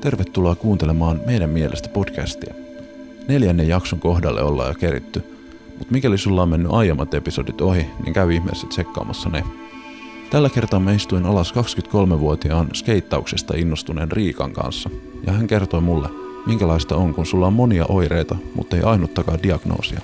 Tervetuloa kuuntelemaan meidän mielestä podcastia. Neljännen jakson kohdalle ollaan jo keritty, mutta mikäli sulla on mennyt aiemmat episodit ohi, niin käy ihmeessä tsekkaamassa ne. Tällä kertaa me istuin alas 23-vuotiaan skeittauksesta innostuneen Riikan kanssa, ja hän kertoi mulle, minkälaista on, kun sulla on monia oireita, mutta ei ainuttakaan diagnoosia.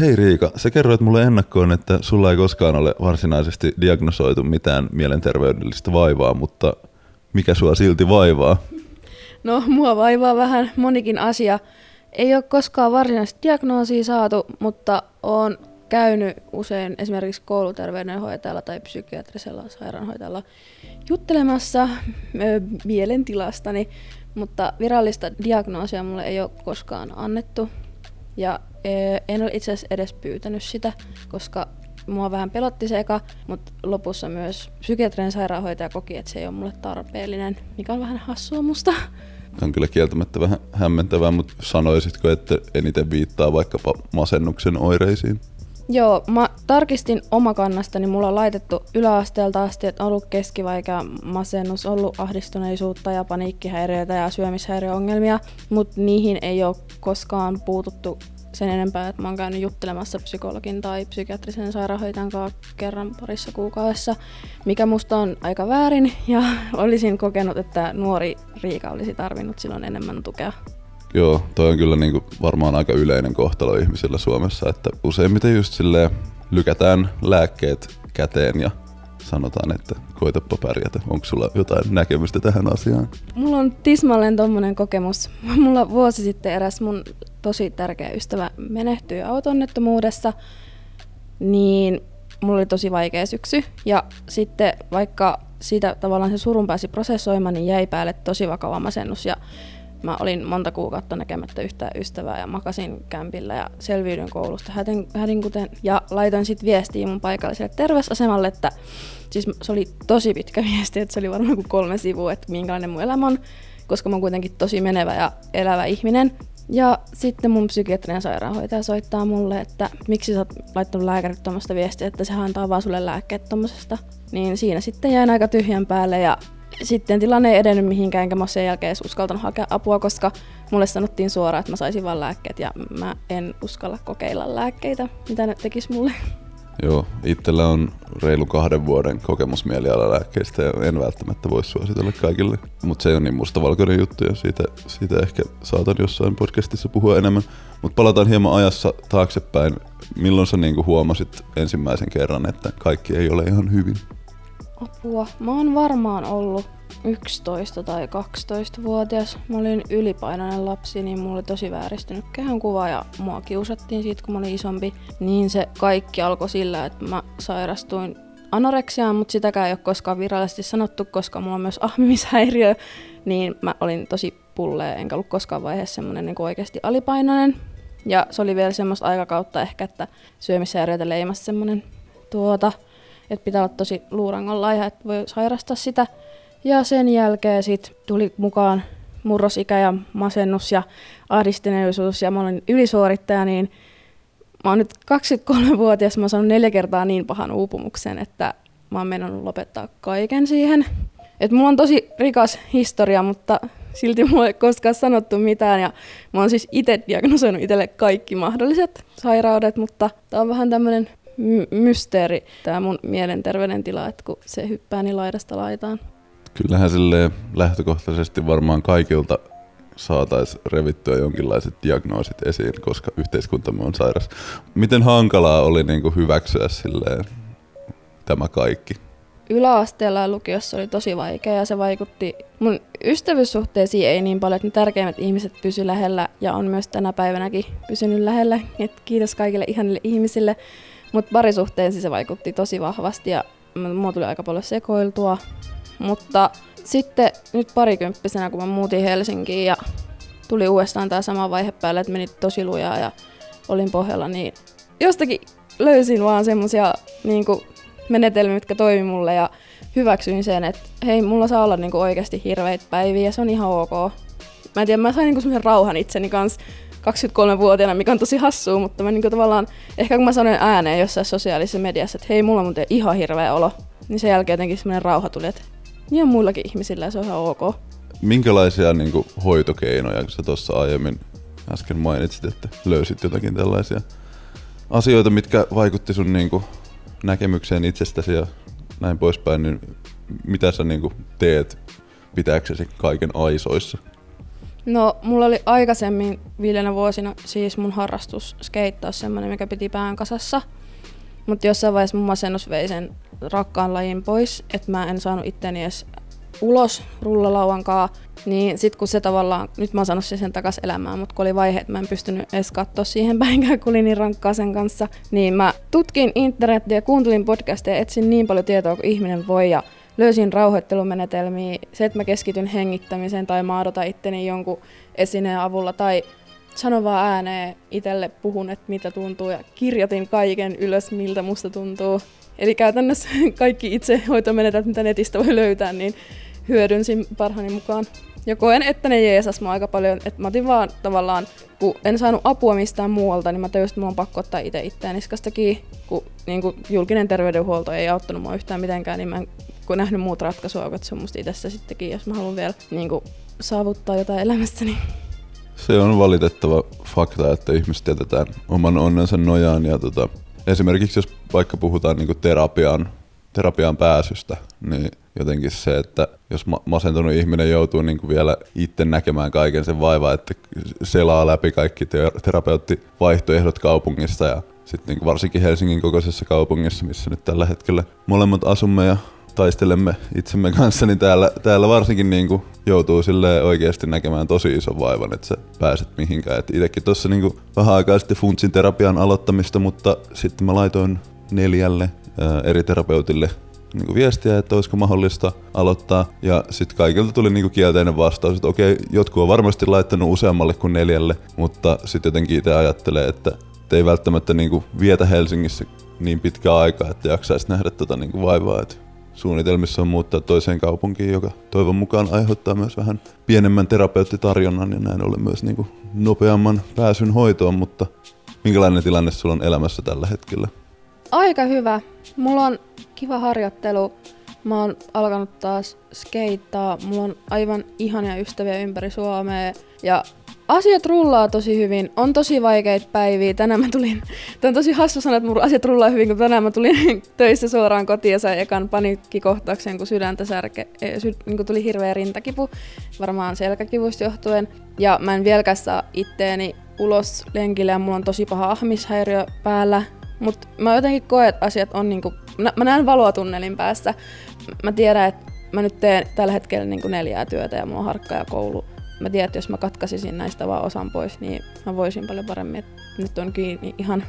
Hei Riika, sä kerroit mulle ennakkoon, että sulla ei koskaan ole varsinaisesti diagnosoitu mitään mielenterveydellistä vaivaa, mutta mikä sua silti vaivaa? No, mua vaivaa vähän monikin asia. Ei ole koskaan varsinaista diagnoosia saatu, mutta on käynyt usein esimerkiksi kouluterveydenhoitajalla tai psykiatrisella sairaanhoitajalla juttelemassa ö, mielentilastani, mutta virallista diagnoosia mulle ei ole koskaan annettu. Ja ö, en ole itse asiassa edes pyytänyt sitä, koska mua vähän pelotti se eka, mutta lopussa myös psykiatrinen sairaanhoitaja koki, että se ei ole mulle tarpeellinen, mikä on vähän hassua musta. On kyllä kieltämättä vähän hämmentävää, mutta sanoisitko, että eniten viittaa vaikkapa masennuksen oireisiin? Joo, mä tarkistin omakannasta, niin mulla on laitettu yläasteelta asti, että on ollut keskivaikea masennus, ollut ahdistuneisuutta ja paniikkihäiriöitä ja syömishäiriöongelmia, mutta niihin ei ole koskaan puututtu sen enempää, että mä oon käynyt juttelemassa psykologin tai psykiatrisen sairaanhoitajan kanssa kerran parissa kuukaudessa, mikä musta on aika väärin ja olisin kokenut, että nuori Riika olisi tarvinnut silloin enemmän tukea. Joo, toi on kyllä niinku varmaan aika yleinen kohtalo ihmisillä Suomessa, että useimmiten just silleen lykätään lääkkeet käteen ja sanotaan, että koitapa pärjätä. Onko sulla jotain näkemystä tähän asiaan? Mulla on tismalleen tommonen kokemus. Mulla vuosi sitten eräs mun tosi tärkeä ystävä menehtyi autonnettomuudessa, niin mulla oli tosi vaikea syksy. Ja sitten vaikka siitä tavallaan se surun pääsi prosessoimaan, niin jäi päälle tosi vakava masennus. Ja mä olin monta kuukautta näkemättä yhtään ystävää ja makasin kämpillä ja selviydyn koulusta hätin, hätin kuten, ja laitoin sitten viestiä mun paikalliselle terveysasemalle, että siis se oli tosi pitkä viesti, että se oli varmaan kuin kolme sivua, että minkälainen mun elämä on, koska mä oon kuitenkin tosi menevä ja elävä ihminen. Ja sitten mun psykiatrinen sairaanhoitaja soittaa mulle, että miksi sä oot laittanut lääkärit tuommoista viestiä, että sehän antaa vaan sulle lääkkeet tuommoisesta. Niin siinä sitten jäin aika tyhjän päälle ja sitten tilanne ei edennyt mihinkään, enkä mä sen jälkeen edes uskaltanut hakea apua, koska mulle sanottiin suoraan, että mä saisin vain lääkkeet ja mä en uskalla kokeilla lääkkeitä, mitä ne tekis mulle. Joo, itsellä on reilu kahden vuoden kokemus mielialalääkkeistä ja en välttämättä voi suositella kaikille. Mutta se on niin mustavalkoinen juttu ja siitä, siitä ehkä saatan jossain podcastissa puhua enemmän. Mutta palataan hieman ajassa taaksepäin. Milloin sä niinku huomasit ensimmäisen kerran, että kaikki ei ole ihan hyvin? Apua. Mä oon varmaan ollut 11 tai 12-vuotias. Mä olin ylipainoinen lapsi, niin mulla oli tosi vääristynyt kehonkuva ja mua kiusattiin siitä, kun mä olin isompi. Niin se kaikki alkoi sillä, että mä sairastuin anoreksiaan, mutta sitäkään ei ole koskaan virallisesti sanottu, koska mulla on myös ahmimishäiriö, niin mä olin tosi pullee, enkä ollut koskaan vaiheessa semmoinen niin oikeasti alipainoinen. Ja se oli vielä semmoista aikakautta ehkä, että syömishäiriöitä leimasi semmoinen tuota, että pitää olla tosi luurangon laiha, että voi sairastaa sitä. Ja sen jälkeen sitten tuli mukaan murrosikä ja masennus ja ahdistuneisuus ja mä olin ylisuorittaja, niin mä oon nyt 23-vuotias, mä oon saanut neljä kertaa niin pahan uupumuksen, että mä oon mennyt lopettaa kaiken siihen. Et mulla on tosi rikas historia, mutta silti mulla ei koskaan sanottu mitään ja mä oon siis itse diagnosoinut itselle kaikki mahdolliset sairaudet, mutta tää on vähän tämmönen my- mysteeri, tämä mun mielenterveyden tila, että kun se hyppää niin laidasta laitaan. Kyllähän sille lähtökohtaisesti varmaan kaikilta saataisiin revittyä jonkinlaiset diagnoosit esiin, koska yhteiskuntamme on sairas. Miten hankalaa oli niin kuin hyväksyä silleen tämä kaikki? Yläasteella ja lukiossa oli tosi vaikea ja se vaikutti mun ystävyyssuhteisiin ei niin paljon, että ne tärkeimmät ihmiset pysy lähellä ja on myös tänä päivänäkin pysynyt lähellä. Et kiitos kaikille ihanille ihmisille. Mutta parisuhteeseen se vaikutti tosi vahvasti ja mua tuli aika paljon sekoiltua. Mutta sitten nyt parikymppisenä, kun mä muutin Helsinkiin ja tuli uudestaan tämä sama vaihe päälle, että meni tosi lujaa ja olin pohjalla, niin jostakin löysin vaan semmosia niin menetelmiä, mitkä toimi mulle ja hyväksyin sen, että hei, mulla saa olla niinku oikeasti hirveitä päiviä ja se on ihan ok. Mä en tiedä, mä sain niinku semmoisen rauhan itseni kanssa 23-vuotiaana, mikä on tosi hassua, mutta mä niinku tavallaan, ehkä kun mä sanoin ääneen jossain sosiaalisessa mediassa, että hei, mulla on muuten ihan hirveä olo, niin sen jälkeen jotenkin semmoinen rauha tuli, että niin on muillakin ihmisillä ja se on ihan ok. minkälaisia niin kuin, hoitokeinoja, kun sä tuossa aiemmin äsken mainitsit, että löysit jotakin tällaisia asioita, mitkä vaikutti sun niin kuin, näkemykseen itsestäsi ja näin poispäin, niin mitä sä niin kuin, teet pitääksesi kaiken aisoissa? No, mulla oli aikaisemmin viilenä vuosina siis mun harrastus skeittaa semmoinen, mikä piti pään kasassa. Mutta jossain vaiheessa mun masennus vei sen rakkaan lajin pois, että mä en saanut itteni edes ulos rullalauankaan, niin sit kun se tavallaan, nyt mä oon saanut sen takas elämään, mutta kun oli vaihe, että mä en pystynyt edes katsoa siihen päinkään, kun oli niin rankkaa sen kanssa, niin mä tutkin internetiä, kuuntelin podcasteja ja etsin niin paljon tietoa kuin ihminen voi ja löysin rauhoittelumenetelmiä, se, että mä keskityn hengittämiseen tai maadota itteni jonkun esineen avulla tai sanon vaan ääneen itselle, puhun, että mitä tuntuu ja kirjoitin kaiken ylös, miltä musta tuntuu. Eli käytännössä kaikki itsehoitomenetelmät, mitä netistä voi löytää, niin hyödynsin parhaani mukaan. Ja koen, että ne jeesas mua aika paljon, että mä otin vaan tavallaan, kun en saanut apua mistään muualta, niin mä tajusin, että mulla on pakko ottaa itse itseään niskastakin, kun niin kuin julkinen terveydenhuolto ei auttanut mua yhtään mitenkään, niin mä en kun nähnyt muut ratkaisua, että se on musta itse sittenkin, jos mä haluan vielä niin kuin, saavuttaa jotain elämässäni. Se on valitettava fakta, että ihmiset jätetään oman onnensa nojaan. Ja tota, esimerkiksi jos vaikka puhutaan niin terapiaan, terapiaan pääsystä, niin jotenkin se, että jos masentunut ihminen joutuu niin kuin vielä itse näkemään kaiken sen vaivaa, että selaa läpi kaikki terapeuttivaihtoehdot kaupungissa ja sitten niin varsinkin Helsingin kokoisessa kaupungissa, missä nyt tällä hetkellä molemmat asumme ja taistelemme itsemme kanssa, niin täällä, täällä varsinkin niin kuin joutuu sille oikeasti näkemään tosi ison vaivan, että sä pääset mihinkään. Et itekin tuossa niin vähän aikaa sitten funtsin terapian aloittamista, mutta sitten mä laitoin neljälle ää, eri terapeutille niin kuin viestiä, että olisiko mahdollista aloittaa. Ja sitten kaikilta tuli niin kuin kielteinen vastaus, että okei, jotkut on varmasti laittanut useammalle kuin neljälle, mutta sitten jotenkin itse ajattelee, että ei välttämättä niin kuin vietä Helsingissä niin pitkä aikaa, että jaksaisi nähdä tota niin vaivaa. Että suunnitelmissa on muuttaa toiseen kaupunkiin, joka toivon mukaan aiheuttaa myös vähän pienemmän terapeuttitarjonnan ja näin ollen myös niin kuin nopeamman pääsyn hoitoon, mutta minkälainen tilanne sulla on elämässä tällä hetkellä? Aika hyvä. Mulla on kiva harjoittelu. Mä oon alkanut taas skeittaa. Mulla on aivan ihania ystäviä ympäri Suomea. Ja asiat rullaa tosi hyvin. On tosi vaikeita päiviä. Tänään mä tulin, tämä on tosi hassu sanoa, että mun asiat rullaa hyvin, kun tänään mä tulin töissä suoraan kotiin ja sain ekan paniikkikohtauksen, kun sydäntä särke, eh, sy, niin kun tuli hirveä rintakipu, varmaan selkäkivusta johtuen. Ja mä en vieläkään saa itteeni ulos lenkille ja mulla on tosi paha ahmishäiriö päällä. Mutta mä jotenkin koen, että asiat on niinku, mä näen valoa tunnelin päässä. Mä tiedän, että mä nyt teen tällä hetkellä niinku neljää työtä ja mulla on harkka ja koulu mä tiedän, että jos mä katkaisisin näistä vaan osan pois, niin mä voisin paljon paremmin. Et nyt on kiinni ihan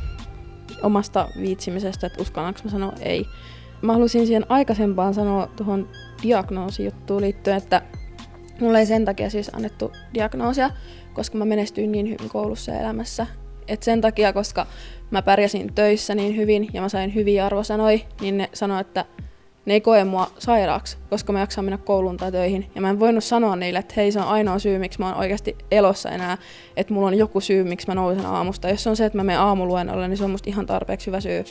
omasta viitsimisestä, että uskallanko mä sanoa ei. Mä halusin siihen aikaisempaan sanoa tuohon diagnoosijuttuun liittyen, että mulle ei sen takia siis annettu diagnoosia, koska mä menestyin niin hyvin koulussa ja elämässä. Et sen takia, koska mä pärjäsin töissä niin hyvin ja mä sain hyviä arvosanoja, niin ne sanoi, että ne ei koe mua sairaaksi, koska mä jaksan mennä kouluun tai töihin. Ja mä en voinut sanoa niille, että hei, se on ainoa syy, miksi mä oon oikeasti elossa enää, että mulla on joku syy, miksi mä nousen aamusta. Jos se on se, että mä menen aamuluennolle, niin se on musta ihan tarpeeksi hyvä syy.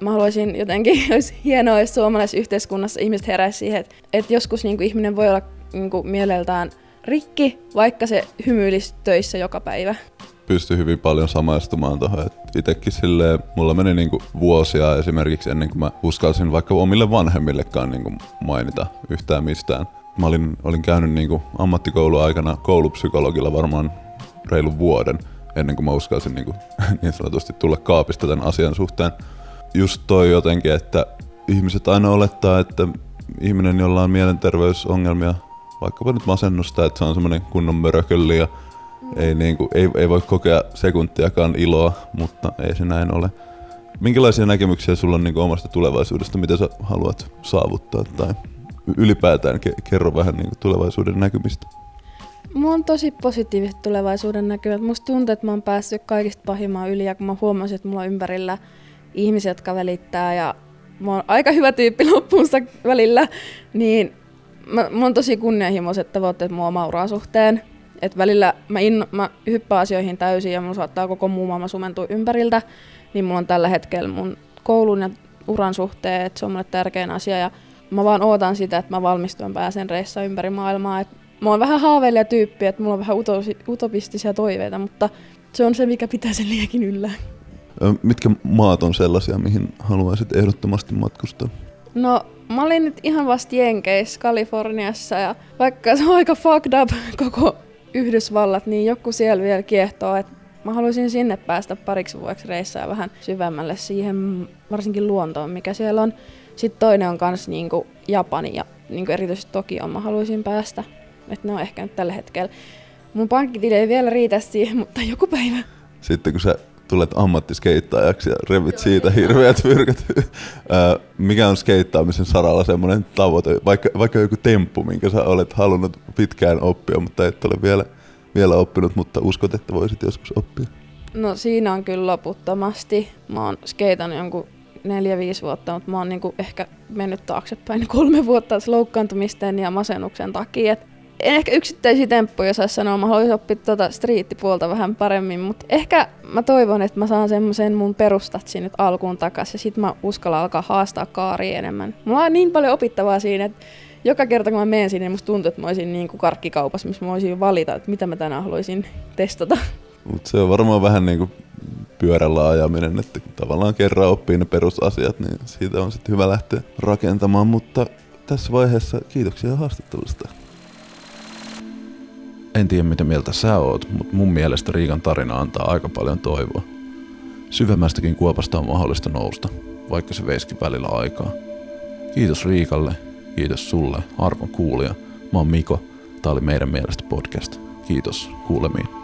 Mä haluaisin jotenkin, olisi hienoa, jos suomalaisessa yhteiskunnassa ihmiset heräisi siihen, että, että joskus niin kuin ihminen voi olla niin kuin mieleltään rikki, vaikka se hymyilisi töissä joka päivä pysty hyvin paljon samaistumaan tuohon. Itekin silleen, mulla meni niinku vuosia esimerkiksi ennen kuin mä uskalsin vaikka omille vanhemmillekaan niinku mainita yhtään mistään. Mä olin, olin käynyt niinku ammattikouluaikana koulupsykologilla varmaan reilun vuoden ennen kuin mä uskalsin niinku, niin sanotusti tulla kaapista tämän asian suhteen. Just toi jotenkin, että ihmiset aina olettaa, että ihminen, jolla on mielenterveysongelmia, vaikkapa nyt masennusta, että se on semmoinen kunnon mörökölli ja ei, niin kuin, ei, ei voi kokea sekuntiakaan iloa, mutta ei se näin ole. Minkälaisia näkemyksiä sulla on niin kuin omasta tulevaisuudesta, mitä sä haluat saavuttaa tai ylipäätään ke- kerro vähän niin kuin tulevaisuuden näkymistä? Mulla on tosi positiiviset tulevaisuuden näkymät. Musta tuntuu, että mä oon päässyt kaikista pahimman yli ja kun mä huomasin, että mulla on ympärillä ihmisiä, jotka välittää ja mä oon aika hyvä tyyppi loppuunsa välillä, niin mä, mulla on tosi kunnianhimoiset tavoitteet mun oma suhteen. Et välillä mä, inno, mä hyppään asioihin täysin ja mun saattaa koko muu maailma sumentua ympäriltä, niin mulla on tällä hetkellä mun koulun ja uran suhteen, että se on mulle tärkein asia ja mä vaan ootan sitä, että mä valmistun pääsen reissa ympäri maailmaa. Et mä oon vähän haaveilija tyyppi, että mulla on vähän utopistisia toiveita, mutta se on se, mikä pitää sen liekin yllä. Mitkä maat on sellaisia, mihin haluaisit ehdottomasti matkustaa? No, mä olin nyt ihan vasta Jenkeissä, Kaliforniassa, ja vaikka se on aika fucked up koko Yhdysvallat, niin joku siellä vielä kiehtoo, että mä haluaisin sinne päästä pariksi vuodeksi reissaa vähän syvemmälle siihen, varsinkin luontoon, mikä siellä on. Sitten toinen on kans niinku Japani ja niinku erityisesti Tokioon mä haluaisin päästä. Että ne on ehkä nyt tällä hetkellä. Mun pankkitili ei vielä riitä siihen, mutta joku päivä. Sitten kun sä tulet ammattiskeittaajaksi ja revit siitä hirveät fyrkät. Mikä on skeittaamisen saralla semmoinen tavoite, vaikka, vaikka joku temppu, minkä sä olet halunnut pitkään oppia, mutta et ole vielä, vielä oppinut, mutta uskot, että voisit joskus oppia? No siinä on kyllä loputtomasti. Mä oon skeitannut jonkun neljä, viisi vuotta, mutta mä oon niinku ehkä mennyt taaksepäin kolme vuotta loukkaantumisten ja masennuksen takia. Et en ehkä yksittäisiä temppuja saisi sanoa, mä haluaisin oppia tuota striittipuolta vähän paremmin, mutta ehkä mä toivon, että mä saan semmoisen mun perustatsin nyt alkuun takaisin ja sit mä uskallan alkaa haastaa kaaria enemmän. Mulla on niin paljon opittavaa siinä, että joka kerta kun mä menen sinne, niin musta tuntuu, että mä olisin niin kuin karkkikaupassa, missä mä voisin valita, että mitä mä tänään haluaisin testata. Mutta se on varmaan vähän niin kuin pyörällä ajaminen, että tavallaan kerran oppii ne perusasiat, niin siitä on sitten hyvä lähteä rakentamaan, mutta tässä vaiheessa kiitoksia haastattelusta. En tiedä mitä mieltä sä oot, mutta mun mielestä Riikan tarina antaa aika paljon toivoa. Syvemmästäkin kuopasta on mahdollista nousta, vaikka se veisikin välillä aikaa. Kiitos Riikalle, kiitos sulle, arvon kuulija. Mä oon Miko, tää oli meidän mielestä podcast. Kiitos, kuulemiin.